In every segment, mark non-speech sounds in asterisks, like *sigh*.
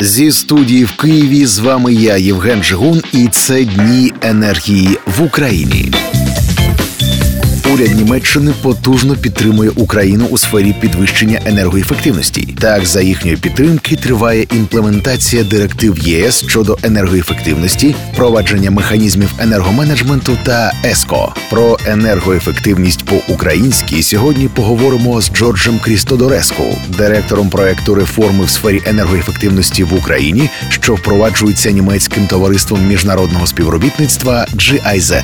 Зі студії в Києві з вами я, Євген Жигун, і це дні енергії в Україні. Уряд Німеччини потужно підтримує Україну у сфері підвищення енергоефективності. Так, за їхньої підтримки триває імплементація директив ЄС щодо енергоефективності, впровадження механізмів енергоменеджменту та ЕСКО. Про енергоефективність по-українськи сьогодні поговоримо з Джорджем Крістодореску, директором проекту реформи в сфері енергоефективності в Україні, що впроваджується німецьким товариством міжнародного співробітництва GIZ.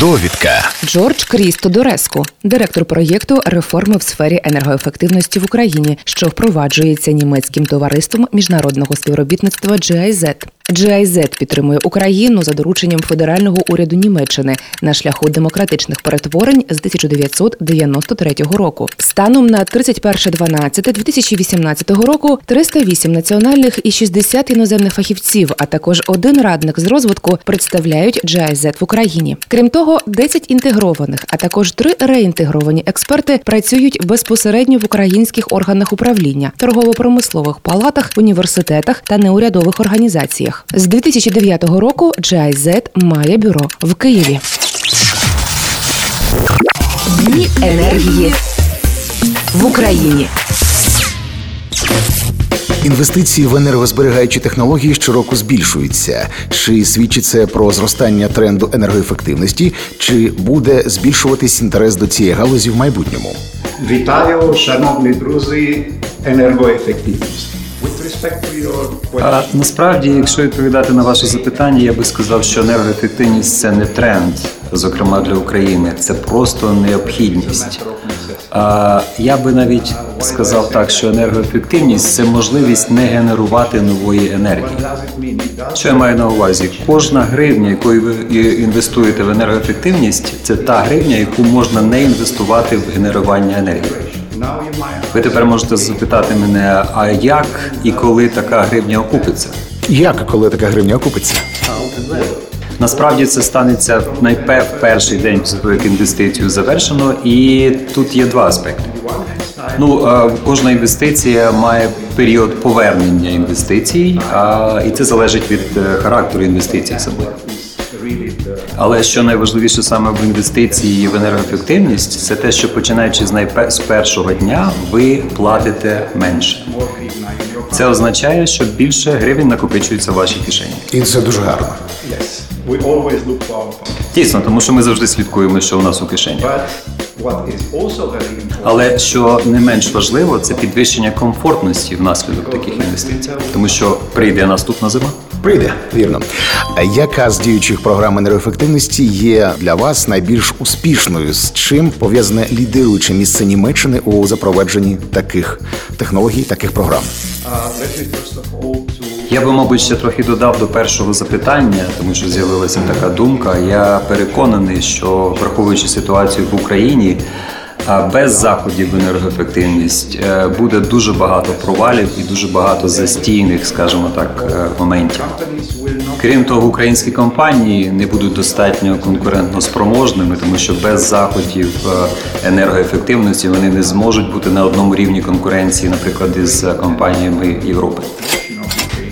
Довідка Джордж Крісто Дореску, директор проєкту реформи в сфері енергоефективності в Україні, що впроваджується німецьким товариством міжнародного співробітництва GIZ. GIZ підтримує Україну за дорученням федерального уряду Німеччини на шляху демократичних перетворень з 1993 року. Станом на 31.12.2018 року 308 національних і 60 іноземних фахівців, а також один радник з розвитку представляють GIZ в Україні. Крім того, 10 інтегрованих, а також три реінтегровані експерти працюють безпосередньо в українських органах управління, торгово-промислових палатах, університетах та неурядових організаціях. З 2009 року GIZ має бюро в Києві. Дні енергії в Україні. Інвестиції в енергозберігаючі технології щороку збільшуються. Чи свідчить це про зростання тренду енергоефективності, чи буде збільшуватись інтерес до цієї галузі в майбутньому? Вітаю, шановні друзі, енергоефективність. А, насправді, якщо відповідати на ваше запитання, я би сказав, що енергоефективність це не тренд, зокрема для України, це просто необхідність. А, я би навіть сказав так, що енергоефективність це можливість не генерувати нової енергії. Що я маю на увазі? Кожна гривня, якою ви інвестуєте в енергоефективність, це та гривня, яку можна не інвестувати в генерування енергії. Ви тепер можете запитати мене, а як і коли така гривня окупиться? Як коли така гривня окупиться? Насправді це станеться найпев перший день після того, як інвестицію завершено, і тут є два аспекти. Ну, кожна інвестиція має період повернення інвестицій, і це залежить від е, характеру інвестицій самої. Але що найважливіше саме в інвестиції в енергоефективність, це те, що починаючи з найпе з першого дня, ви платите менше. Це означає, що більше гривень накопичується в вашій кишені. І це дуже гарно. Дійсно, тому що ми завжди слідкуємо, що у нас у кишені. Але що не менш важливо, це підвищення комфортності внаслідок таких інвестицій, тому що прийде наступна зима. Прийде вірно. Яка з діючих програм енергоефективності є для вас найбільш успішною? З чим пов'язане лідируюче місце Німеччини у запровадженні таких технологій, таких програм? Я би, мабуть, ще трохи додав до першого запитання, тому що з'явилася така думка. Я переконаний, що враховуючи ситуацію в Україні. Без заходів в енергоефективність е, буде дуже багато провалів і дуже багато застійних, скажімо так, е, моментів. Крім того, українські компанії не будуть достатньо конкурентно спроможними, тому що без заходів е, енергоефективності вони не зможуть бути на одному рівні конкуренції, наприклад, із компаніями Європи.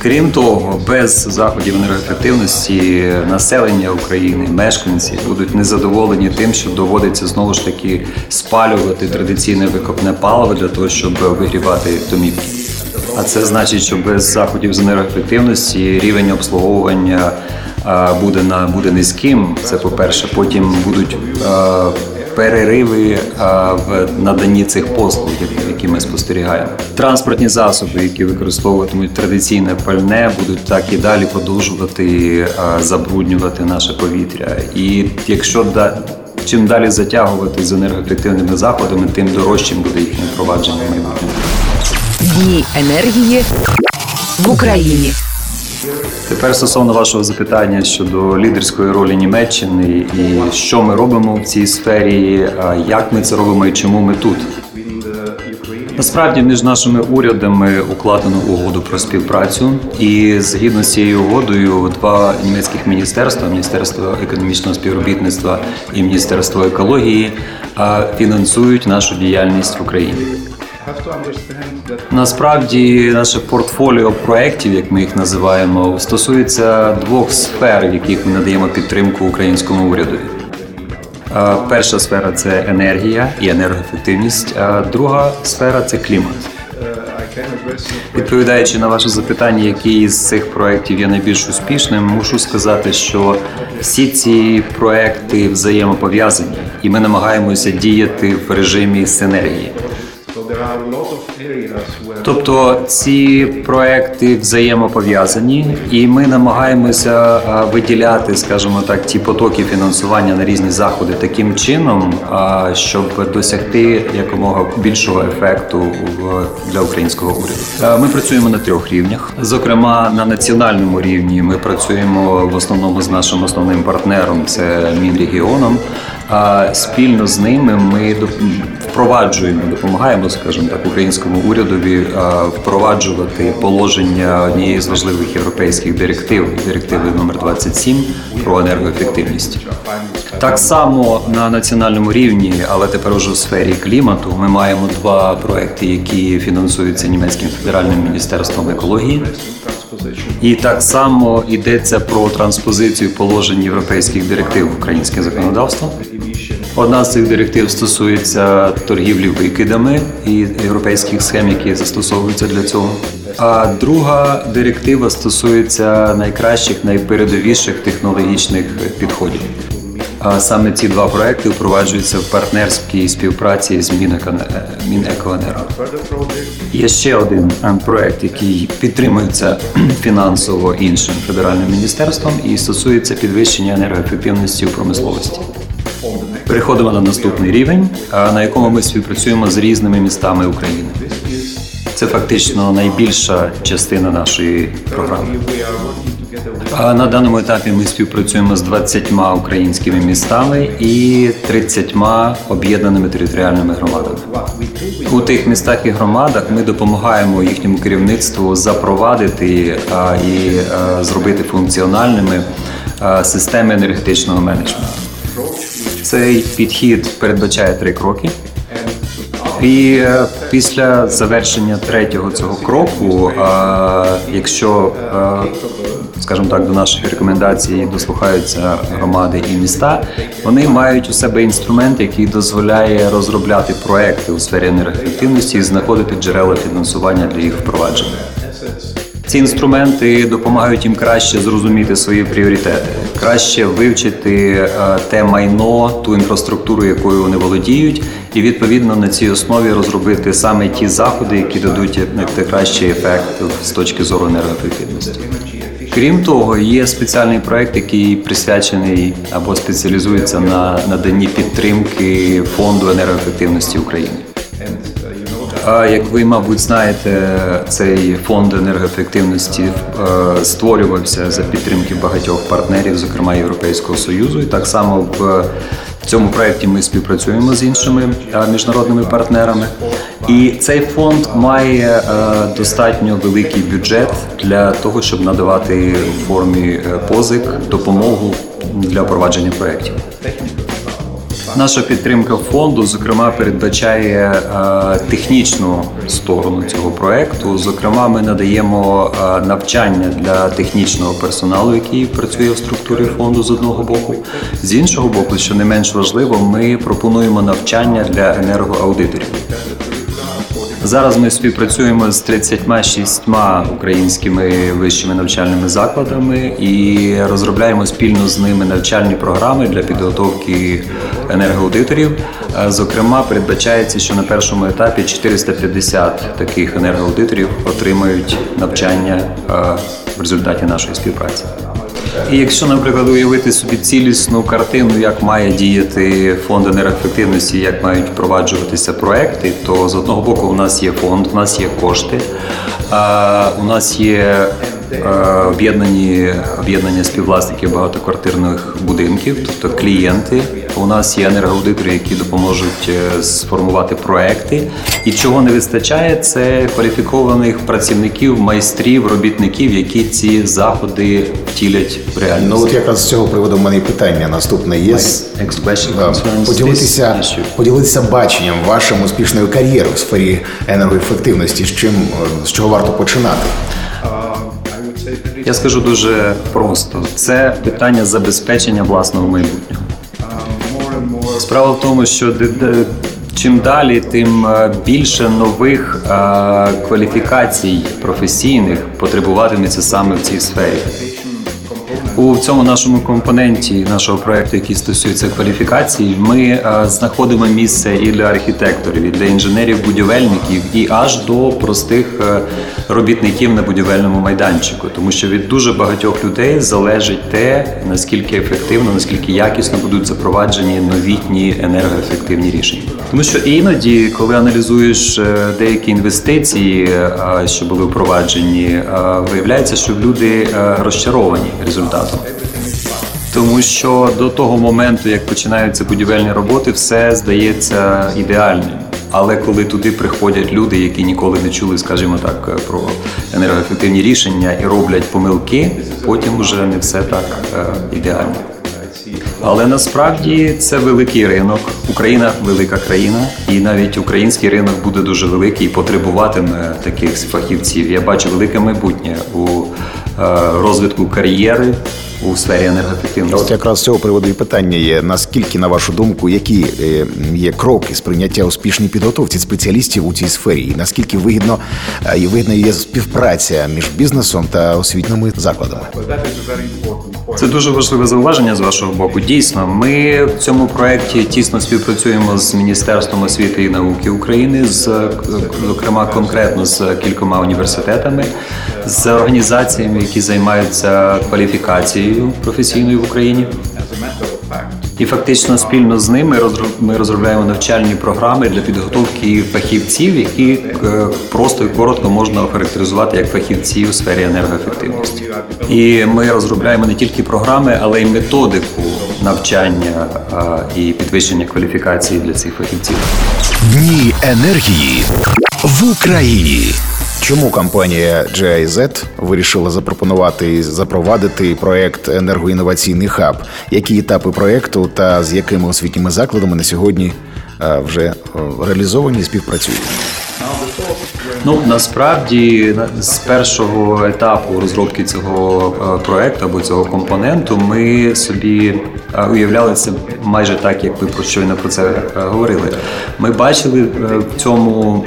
Крім того, без заходів енергоефективності населення України, мешканці будуть незадоволені тим, що доводиться знову ж таки спалювати традиційне викопне паливо для того, щоб вигрівати домівки. А це значить, що без заходів з енергоефективності рівень обслуговування буде на буде низьким. Це по перше, потім будуть перериви в наданні цих послуг, які ми спостерігаємо. Транспортні засоби, які використовуватимуть традиційне пальне, будуть так і далі продовжувати забруднювати наше повітря. І якщо чим далі затягувати з енергоефективними заходами, тим дорожчим буде їхнє впровадження. Дні енергії в Україні. Тепер стосовно вашого запитання щодо лідерської ролі Німеччини і що ми робимо в цій сфері, як ми це робимо і чому ми тут. Насправді між нашими урядами укладено угоду про співпрацю, і згідно з цією угодою, два німецьких міністерства міністерство економічного співробітництва і міністерство екології фінансують нашу діяльність в Україні. Насправді наше портфоліо проєктів, як ми їх називаємо, стосується двох сфер, в яких ми надаємо підтримку українському уряду. Е, Перша сфера це енергія і енергоефективність, а друга сфера це клімат. Відповідаючи на ваше запитання, який із цих проєктів є найбільш успішним, мушу сказати, що всі ці проекти взаємопов'язані, і ми намагаємося діяти в режимі синергії. Тобто ці проекти взаємопов'язані, і ми намагаємося виділяти, скажімо так, ті потоки фінансування на різні заходи таким чином, щоб досягти якомога більшого ефекту для українського уряду. Ми працюємо на трьох рівнях. Зокрема, на національному рівні ми працюємо в основному з нашим основним партнером, це Мінрегіоном. Спільно з ними ми впроваджуємо, допомагаємо, скажімо так, українському урядові впроваджувати положення однієї з важливих європейських директив, директиви номер 27 про енергоефективність. Так само на національному рівні, але тепер уже в сфері клімату, ми маємо два проекти, які фінансуються німецьким федеральним міністерством екології. І так само йдеться про транспозицію положень європейських директив в українське законодавство. Одна з цих директив стосується торгівлі викидами і європейських схем, які застосовуються для цього. А друга директива стосується найкращих, найпередовіших технологічних підходів. А саме ці два проекти впроваджуються в партнерській співпраці з Мінеко- е. Є ще один е, проект, який підтримується *clears throat* фінансово іншим федеральним міністерством і стосується підвищення енергоефективності у промисловості. Переходимо на наступний рівень, на якому ми співпрацюємо з різними містами України. Це фактично найбільша частина нашої програми. А на даному етапі ми співпрацюємо з 20 українськими містами і 30 об'єднаними територіальними громадами. У тих містах і громадах ми допомагаємо їхньому керівництву запровадити і зробити функціональними системи енергетичного менеджменту. Цей підхід передбачає три кроки. І е, після завершення третього цього кроку, е, якщо, е, скажімо так, до наших рекомендацій дослухаються громади і міста, вони мають у себе інструмент, який дозволяє розробляти проекти у сфері енергоефективності і знаходити джерела фінансування для їх впровадження. Ці інструменти допомагають їм краще зрозуміти свої пріоритети, краще вивчити е, те майно, ту інфраструктуру, якою вони володіють, і відповідно на цій основі розробити саме ті заходи, які дадуть найкращий ефект з точки зору енергоефективності. Крім того, є спеціальний проект, який присвячений або спеціалізується на наданні підтримки фонду енергоефективності України. Як ви, мабуть, знаєте, цей фонд енергоефективності е, створювався за підтримки багатьох партнерів, зокрема Європейського союзу. І так само в цьому проєкті ми співпрацюємо з іншими е, міжнародними партнерами. І цей фонд має е, достатньо великий бюджет для того, щоб надавати в формі позик допомогу для провадження проєктів. Наша підтримка фонду, зокрема, передбачає е, технічну сторону цього проекту. Зокрема, ми надаємо е, навчання для технічного персоналу, який працює в структурі фонду з одного боку. З іншого боку, що не менш важливо, ми пропонуємо навчання для енергоаудиторів. Зараз ми співпрацюємо з 36 українськими вищими навчальними закладами і розробляємо спільно з ними навчальні програми для підготовки енергоаудиторів. Е, Зокрема, передбачається, що на першому етапі 450 таких енергоаудиторів отримають навчання е, в результаті нашої співпраці. І якщо, наприклад, уявити собі цілісну картину, як має діяти фонд енергоефективності, як мають впроваджуватися проекти, то з одного боку у нас є фонд, у нас є кошти, у нас є об'єднані об'єднання співвласників багатоквартирних будинків, тобто клієнти, У нас є енергоаудитори, які допоможуть е, сформувати проекти. І чого не вистачає, це кваліфікованих працівників, майстрів, робітників, які ці заходи втілять в реальність. Ну от якраз з цього приводу в мене і питання наступне є. Поділитися, поділитися баченням вашим успішної кар'єри в сфері енергоефективності. З чим е, з чого варто починати? Я скажу дуже просто: це питання забезпечення власного майбутнього. Справа в тому, що чим далі, тим е, більше нових е, кваліфікацій професійних потребуватиметься саме в цій сфері. У цьому нашому компоненті нашого проекту, який стосується кваліфікацій, ми е, знаходимо місце і для архітекторів, і для інженерів-будівельників, і аж до простих е, робітників на будівельному майданчику, тому що від дуже багатьох людей залежить те, наскільки ефективно, наскільки якісно будуть запроваджені новітні енергоефективні рішення. Тому що іноді, коли аналізуєш е, деякі інвестиції, що були впроваджені, виявляється, що люди розчаровані результатом. Тому що до того моменту, як починаються будівельні роботи, все здається ідеальним. Але коли туди приходять люди, які ніколи не чули, скажімо так, про енергоефективні рішення і роблять помилки, потім уже не все так е, ідеально. Але насправді це великий ринок. Україна велика країна, і навіть український ринок буде дуже великий і потребуватиме таких фахівців. Я бачу велике майбутнє у розвитку кар'єри у сфері енергоефективності. От якраз з цього приводу і питання є: наскільки, на вашу думку, які е, є кроки сприйняття успішній підготовці спеціалістів у цій сфері, і наскільки вигідно е, і вигідна є співпраця між бізнесом та освітніми закладами? Це дуже важливе зауваження з вашого боку. Дійсно, ми в цьому проєкті тісно співпрацюємо з Міністерством освіти і науки України, з е, зокрема конкретно з кількома університетами, з організаціями, які займаються кваліфікацією професійною в Україні. І фактично спільно з ними ми розробляємо навчальні програми для підготовки фахівців, які е, просто і коротко можна охарактеризувати як фахівці у сфері енергоефективності. І ми розробляємо не тільки програми, але й методику навчання і підвищення кваліфікації для цих фахівців. Дні енергії в Україні. Чому компанія GIZ вирішила запропонувати запровадити проект енергоінноваційний хаб? Які етапи проекту та з якими освітніми закладами на сьогодні е, вже е, реалізовані і співпрацюють? Ну насправді на- з першого етапу розробки цього е, проекту або цього компоненту ми собі уявляли це майже так, як ви про щойно про це говорили. Ми бачили в цьому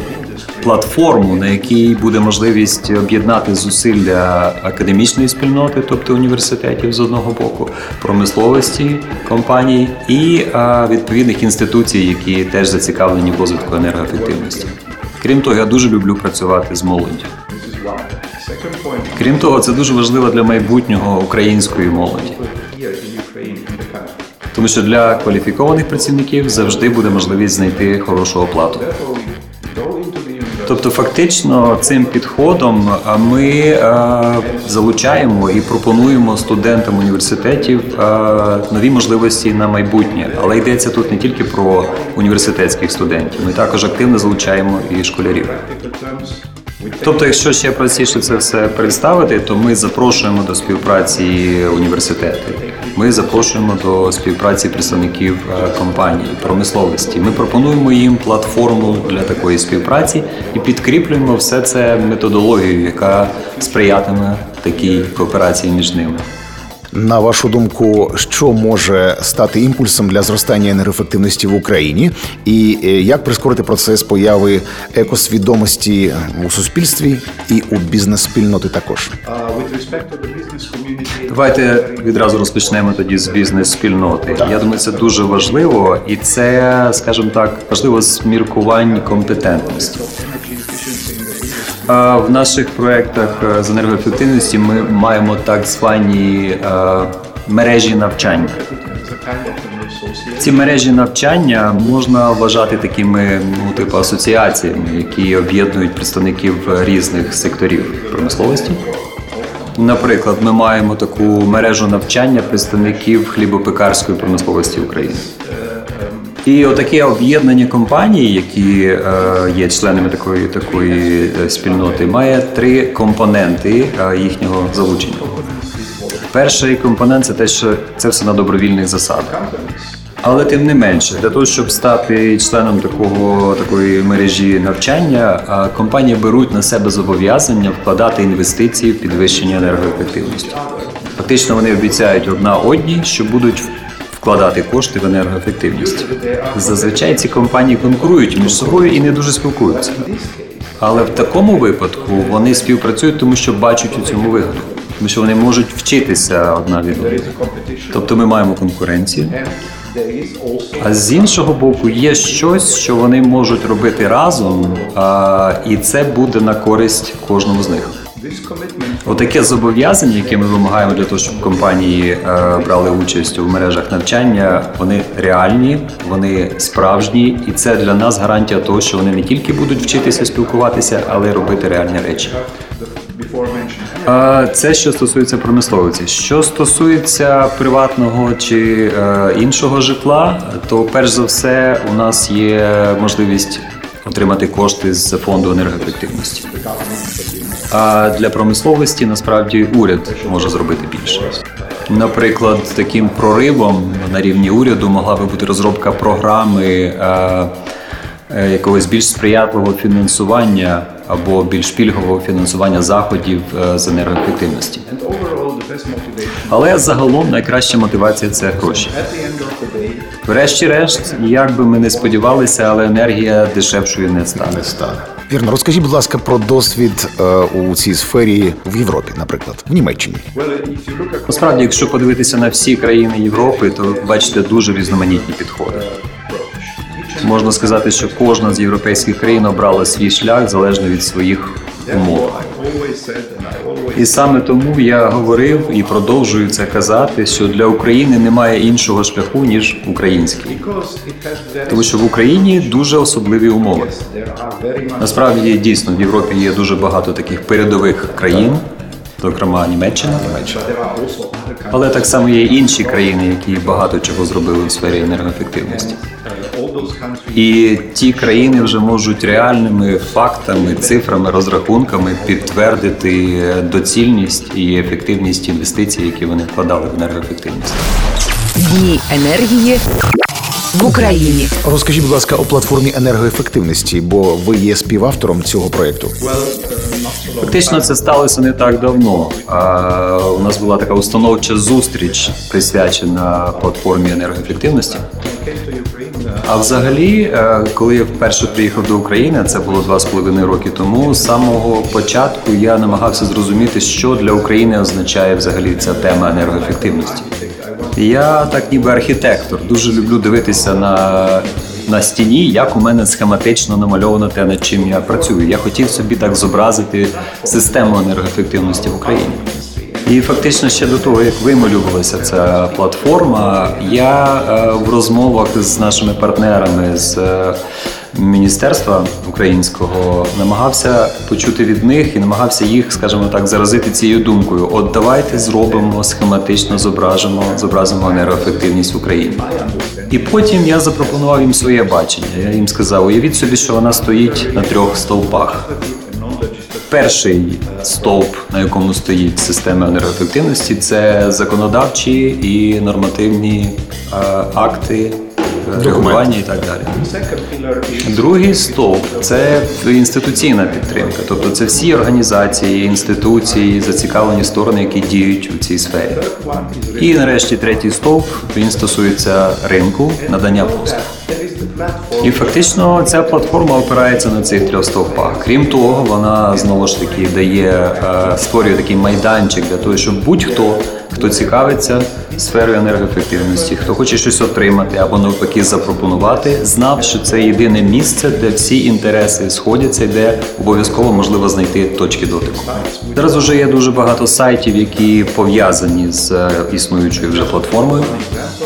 платформу, на якій буде можливість об'єднати зусилля академічної спільноти, тобто університетів з одного боку, промисловості компаній і відповідних інституцій, які теж зацікавлені в розвитку енергоефективності. Крім того, я дуже люблю працювати з молоддю. Крім того, це дуже важливо для майбутнього української молоді, тому що для кваліфікованих працівників завжди буде можливість знайти хорошу оплату. Тобто, фактично, цим підходом ми е, залучаємо і пропонуємо студентам університетів е, нові можливості на майбутнє. Але йдеться тут не тільки про університетських студентів. Ми також активно залучаємо і школярів. Тобто, якщо ще простіше це все представити, то ми запрошуємо до співпраці університети. Ми запрошуємо до співпраці представників компанії компаній, промисловості. Ми пропонуємо їм платформу для такої співпраці і підкріплюємо все це методологією, яка сприятиме такій кооперації між ними. На вашу думку, що може стати імпульсом для зростання енергоефективності в Україні, і е, як прискорити процес появи екосвідомості у суспільстві і у бізнес-спільноти також? Давайте відразу розпочнемо тоді з бізнес-спільноти. Я думаю, це дуже важливо, і це, скажімо так, важливо з міркувань компетентності. В наших проєктах е, з енергоефективності ми маємо так звані е, мережі навчання. Ці мережі навчання можна вважати такими ну типу асоціаціями, які об'єднують представників різних секторів промисловості, Наприклад, ми маємо таку мережу навчання представників хлібопекарської промисловості України. І отакі об'єднані компанії, які е, є членами такої такої е, спільноти, має три компоненти е, їхнього залучення. Перший компонент це те, що це все на добровільних засадах. Але тим не менше, для того, щоб стати членом такого такої мережі навчання, компанії беруть на себе зобов'язання вкладати інвестиції в підвищення енергоефективності. Фактично вони обіцяють одна одній, що будуть вкладати кошти в енергоефективність. Зазвичай ці компанії конкурують між собою і не дуже спілкуються. Але в такому випадку вони співпрацюють, тому що бачать у цьому вигоду, тому що вони можуть вчитися одна від одної. Тобто ми маємо конкуренцію. А з іншого боку, є щось, що вони можуть робити разом, і це буде на користь кожному з них. Отаке зобов'язання, яке ми вимагаємо для того, щоб компанії е, брали участь у мережах навчання, вони реальні, вони справжні, і це для нас гарантія того, що вони не тільки будуть вчитися спілкуватися, але й робити реальні речі. А, Це що стосується промисловиці. Що стосується приватного чи е, іншого житла, то перш за все у нас є можливість отримати кошти з фонду енергоефективності. А для промисловості насправді уряд може зробити більше. Наприклад, таким проривом на рівні уряду могла би бути розробка програми е, е, якогось більш сприятливого фінансування або більш пільгового фінансування заходів е, з енергоефективності. Але загалом найкраща мотивація це гроші. Врешті-решт, як би ми не сподівалися, але енергія дешевшою не стане. Вірно, розкажіть, будь ласка, про досвід е, у цій сфері в Європі, наприклад, в Німеччині. Насправді, якщо подивитися на всі країни Європи, то бачите дуже різноманітні підходи. Можна сказати, що кожна з європейських країн обрала свій шлях залежно від своїх умов. І саме тому я говорив і продовжую це казати, що для України немає іншого шляху ніж український, тому що в Україні дуже особливі умови. Насправді дійсно в Європі є дуже багато таких передових країн, зокрема Німеччина. Але так само є інші країни, які багато чого зробили у сфері енергоефективності. І ті країни вже можуть реальними фактами, цифрами, розрахунками підтвердити доцільність і ефективність інвестицій, які вони вкладали в енергоефективність. Дні енергії в Україні. Розкажіть, будь ласка, о платформі енергоефективності, бо ви є співавтором цього проєкту. long Фактично це сталося не так давно. А, у нас була така установча зустріч, присвячена платформі енергоефективності. А взагалі, е, коли я вперше приїхав до України, це було два з половиною роки тому. З самого початку я намагався зрозуміти, що для України означає взагалі ця тема енергоефективності. Я так ніби архітектор, дуже люблю дивитися на, на стіні, як у мене схематично намальовано те, над чим я працюю. Я хотів собі так зобразити систему енергоефективності в Україні. І фактично ще до того, як вималювалася ця платформа, я е, в розмовах з нашими партнерами з е, міністерства українського намагався почути від них і намагався їх, скажімо так, заразити цією думкою. От давайте зробимо схематично зображимо, зобразимо енергоефективність в Україні. І потім я запропонував їм своє бачення. Я їм сказав: уявіть собі, що вона стоїть на трьох стовпах. Перший стовп, на якому стоїть система енергоефективності, це законодавчі і нормативні е, акти, е, регулювання і так далі. Другий стовп це інституційна підтримка, тобто це всі організації, інституції, зацікавлені сторони, які діють у цій сфері. І нарешті третій стовп він стосується ринку, надання послуг. І фактично ця платформа опирається на цих трьох стовпах. Крім того, вона знову ж таки дає е, створює такий майданчик для того, щоб будь-хто, хто цікавиться сферою енергоефективності, хто хоче щось отримати або навпаки запропонувати, знав, що це єдине місце, де всі інтереси сходяться, де обов'язково можливо знайти точки дотику. Зараз вже є дуже багато сайтів, які пов'язані з е, існуючою вже платформою.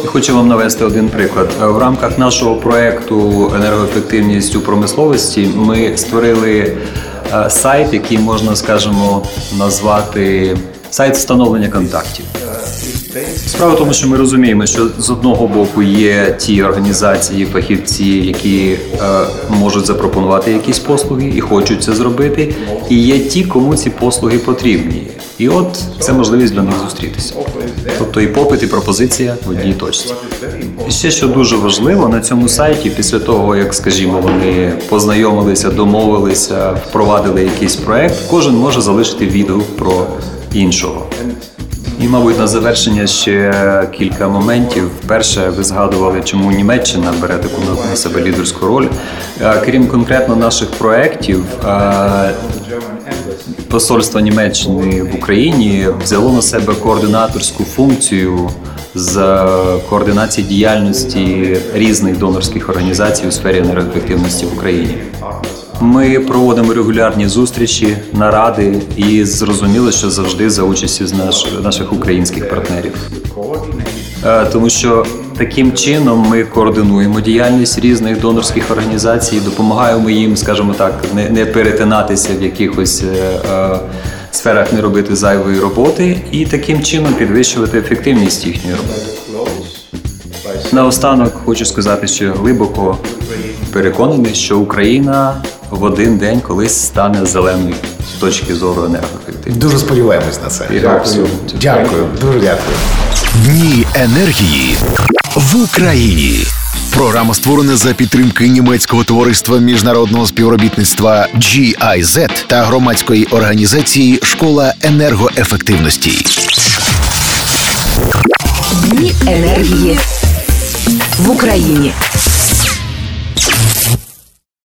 Хочу вам навести один приклад. Е, В рамках нашого проекту енергоефективність у промисловості ми створили е, сайт, який можна, скажімо, назвати сайт встановлення контактів. Справа в тому, що ми розуміємо, що з одного боку є ті організації, фахівці, які е, можуть запропонувати якісь послуги і хочуть це зробити, і є ті, кому ці послуги потрібні. І от це можливість для них зустрітися. Тобто і попит, і пропозиція в одній точці. І ще що дуже важливо на цьому сайті, після того як, скажімо, вони познайомилися, домовилися, впровадили якийсь проект, кожен може залишити відгук про іншого. І, мабуть, на завершення ще кілька моментів. Перше, ви згадували, чому Німеччина бере таку на- себе лідерську роль. Крім конкретно наших проєктів, посольство Німеччини в Україні взяло на себе координаторську функцію з координації діяльності різних донорських організацій у сфері енергоефективності в Україні. Ми проводимо регулярні зустрічі, наради, і зрозуміло, що завжди за участі з наш, наших українських партнерів. Е, Тому що таким чином ми координуємо діяльність різних донорських організацій, допомагаємо їм, скажімо так, не, не перетинатися в якихось е, е, сферах, не робити зайвої роботи, і таким чином підвищувати ефективність їхньої роботи. Наостанок хочу сказати, що глибоко переконаний, що Україна в один день колись стане зеленою з точки зору енергоефективності. Дуже сподіваємось на це. В цьому. Дякую, дуже дякую. Дні енергії в Україні. Програма створена за підтримки німецького товариства міжнародного співробітництва GIZ та громадської організації Школа енергоефективності. Дні енергії в Україні.